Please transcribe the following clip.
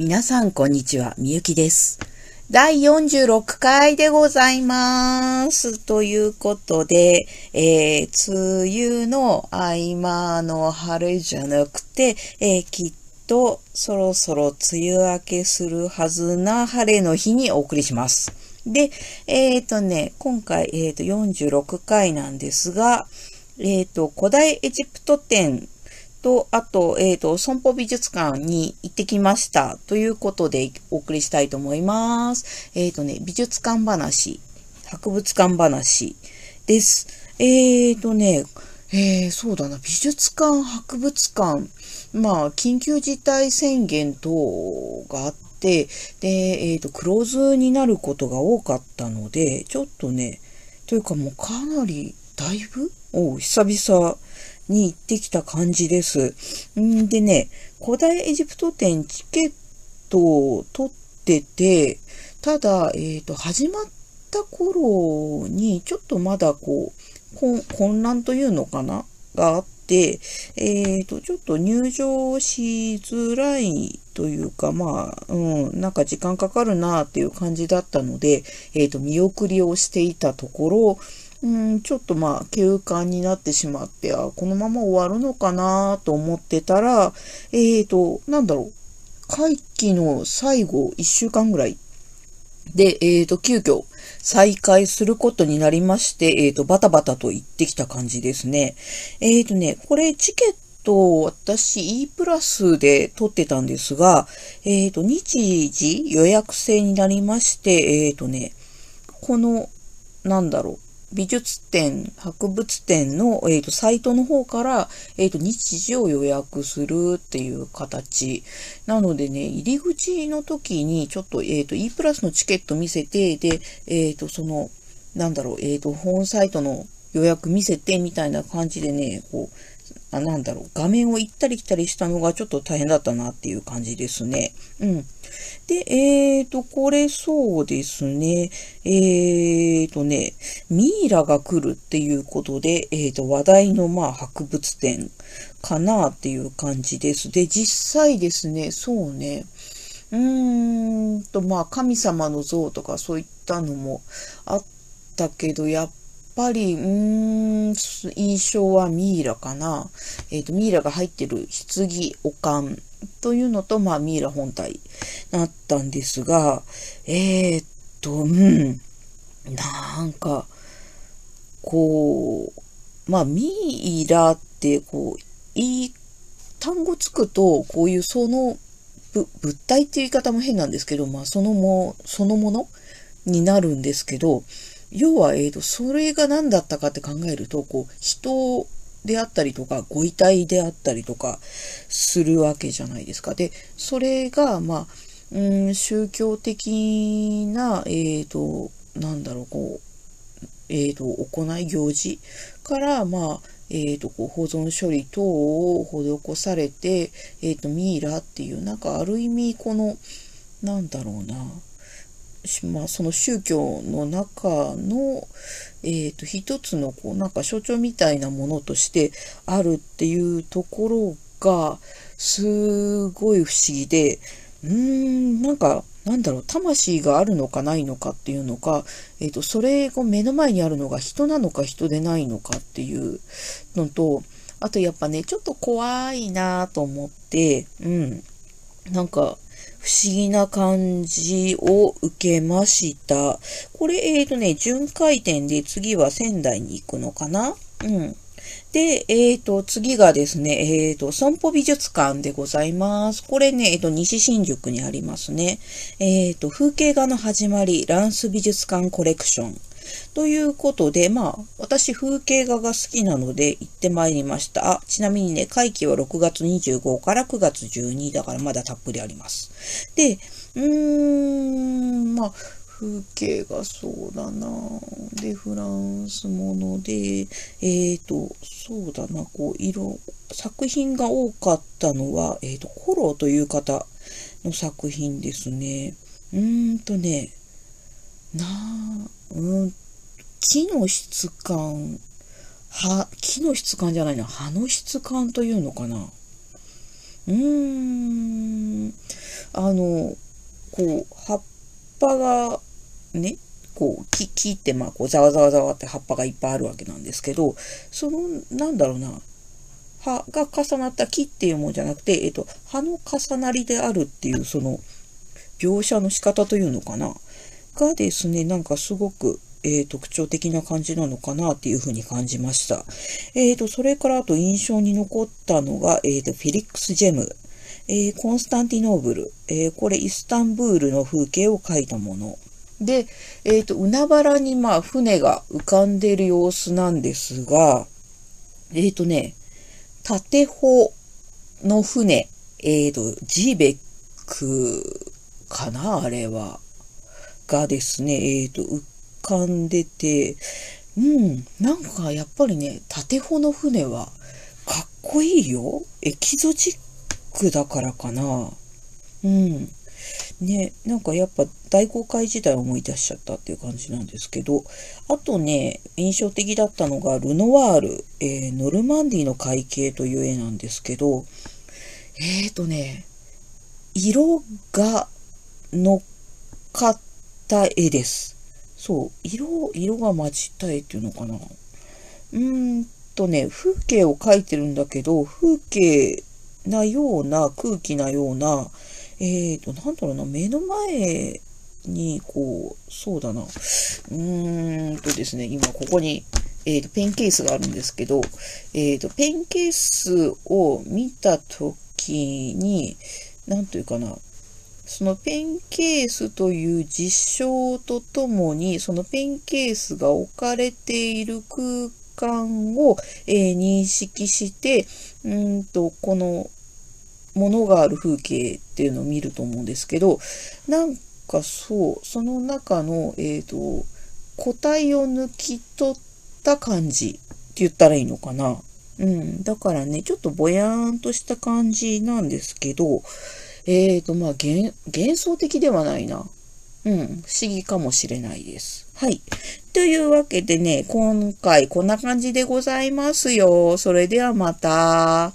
皆さん、こんにちは。みゆきです。第46回でございます。ということで、えー、梅雨の合間の晴れじゃなくて、えー、きっとそろそろ梅雨明けするはずな晴れの日にお送りします。で、えっ、ー、とね、今回、えっ、と、46回なんですが、えっ、と、古代エジプト展と、あと、えっ、ー、と、損保美術館に行ってきました。ということでお送りしたいと思います。えっ、ー、とね、美術館話、博物館話です。えっ、ー、とね、えー、そうだな、美術館、博物館、まあ、緊急事態宣言等があって、で、えっ、と、クローズになることが多かったので、ちょっとね、というかもうかなり、だいぶ？お久々に行ってきた感じです。んでね、古代エジプト展チケットを取ってて、ただ、えっ、ー、と、始まった頃に、ちょっとまだこう、混乱というのかな？があって、えっ、ー、と、ちょっと入場しづらいというか、まあ、うん、なんか時間かかるなっていう感じだったので、えっ、ー、と、見送りをしていたところ、うん、ちょっとまあ、休館になってしまって、あ、このまま終わるのかなと思ってたら、えーと、なんだろう、会期の最後1週間ぐらい。で、えーと、急遽再開することになりまして、えーと、バタバタと行ってきた感じですね。えーとね、これチケット私 E プラスで取ってたんですが、えーと、日時予約制になりまして、えーとね、この、なんだろう、美術展、博物展の、えーと、サイトの方から、えーと、日時を予約するっていう形。なのでね、入り口の時にちょっと,、えーと、E プラスのチケット見せて、で、えっ、と、その、なんだろう、えっ、と、本サイトの予約見せてみたいな感じでね、こう、あ、なんだろう、画面を行ったり来たりしたのがちょっと大変だったなっていう感じですね。うん。で、えーと、これそうですね。えーとね、ミイラが来るっていうことで、えーと、話題のまあ博物展かなっていう感じです。で、実際ですね、そうね、うーんと、まあ神様の像とかそういったのもあったけど、やっぱり、うーん、印象はミイラかな。えっ、ー、と、ミイラが入ってる棺、おかんというのと、まあ、ミイラ本体なったんですが、えー、っと、うん、なんか、こう、まあ、ミイラって、こう、いい単語つくと、こういうその物体っていう言い方も変なんですけど、まあ、そのも、そのものになるんですけど、要は、えーと、それが何だったかって考えるとこう人であったりとかご遺体であったりとかするわけじゃないですか。でそれがまあうん宗教的なえっ、ー、となんだろうこうえっ、ー、と行い行事からまあえーと、こう保存処理等を施されて、えーとミイラっていうなんかある意味このなんだろうなまあ、その宗教の中の、えーと、一つのこうなんか象徴みたいなものとしてあるっていうところがすごい不思議でうーんなんかなんだろう魂があるのかないのかっていうのか、えーと、それが目の前にあるのが人なのか人でないのかっていうのとあとやっぱねちょっと怖いなと思ってうん。なんか不思議な感じを受けました。これ、えっ、ー、とね、巡回展で次は仙台に行くのかな？うん。で、えっ、ー、と、次がですね、えっ、ー、と、損保美術館でございます。これね、えっ、と、西新宿にありますね。えっ、と、風景画の始まり、ランス美術館コレクション。ということで、まあ、私、風景画が好きなので行ってまいりました。あ、ちなみにね、会期は6月25から9月12だからまだたっぷりあります。で、うーん、まあ、風景がそうだなで、フランスもので、えっ、ー、と、そうだな、こう、色、作品が多かったのは、えっ、ー、と、コロという方の作品ですね。うーんとね、なあうん木の質感葉木の質感じゃないな葉の質感というのかな。うーんあの、こう、葉っぱが、ね、こう、木、木ってまあ、こう、ざわざわざわって葉っぱがいっぱいあるわけなんですけど、その、なんだろうな、葉が重なった木っていうもんじゃなくて、えっと、葉の重なりであるっていう、その、描写の仕方というのかな、がですね、なんかすごく、えー、特徴的な感じなのかなっていうふうに感じました。えっ、ー、と、それからあと印象に残ったのが、えっ、ー、と、フィリックス・ジェム。えコンスタンティノーブル。えこれイスタンブールの風景を描いたもの。で、えっ、と、海原にまあ船が浮かんでる様子なんですが、えっ、とね、縦帆の船、えっ、と、ジーベックかなあれは。がですね、えっ、と、浮かんでて、うん、なんかやっぱりね、縦帆の船はかっこいいよ。エキゾチックだからかな。うん。ね、なんかやっぱ大航海時代を思い出しちゃったっていう感じなんですけど、あとね、印象的だったのがルノワール、えー、ノルマンディの海景という絵なんですけど、えーとね、色が乗っかった絵です。そう、色、色が混じった絵っていうのかな。うーんとね、風景を描いてるんだけど、風景なような、空気なような、え、ー、と、なんだろうな、目の前に、こう、そうだな、うーんとですね、今ここに、えっ、ー、と、ペンケースがあるんですけど、えっ、ー、と、ペンケースを見たときに、なんというかな、そのペンケースという実証とともに、そのペンケースが置かれている空間を、えー、認識して、うんと、このものがある風景っていうのを見ると思うんですけど、なんかそう、その中の、えっ、ー、と、個体を抜き取った感じって言ったらいいのかな。うん。だからね、ちょっとぼやーんとした感じなんですけど、えっ、ー、と、まあ、幻想的ではないな。うん、不思議かもしれないです。はい。というわけでね、今回こんな感じでございますよ。それではまた。